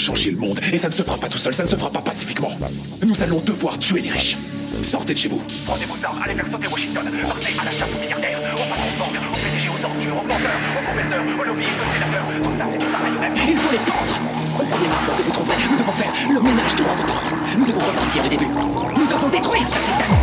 Changer le monde. Et ça ne se fera pas tout seul, ça ne se fera pas pacifiquement. Nous allons devoir tuer les riches. Sortez de chez vous. Prenez vos armes, allez faire sauter Washington. Partez à la chasse aux milliardaires, aux patrons de banque, aux PDG, aux ordures, aux menteurs, aux gouverneurs, aux lobbyistes, aux sénateurs. Tout ça, c'est du pareil. Il faut les pendre Au premier rapport que vous trouverez, nous devons faire le ménage de l'ordre Nous devons repartir du début. Nous devons détruire ce système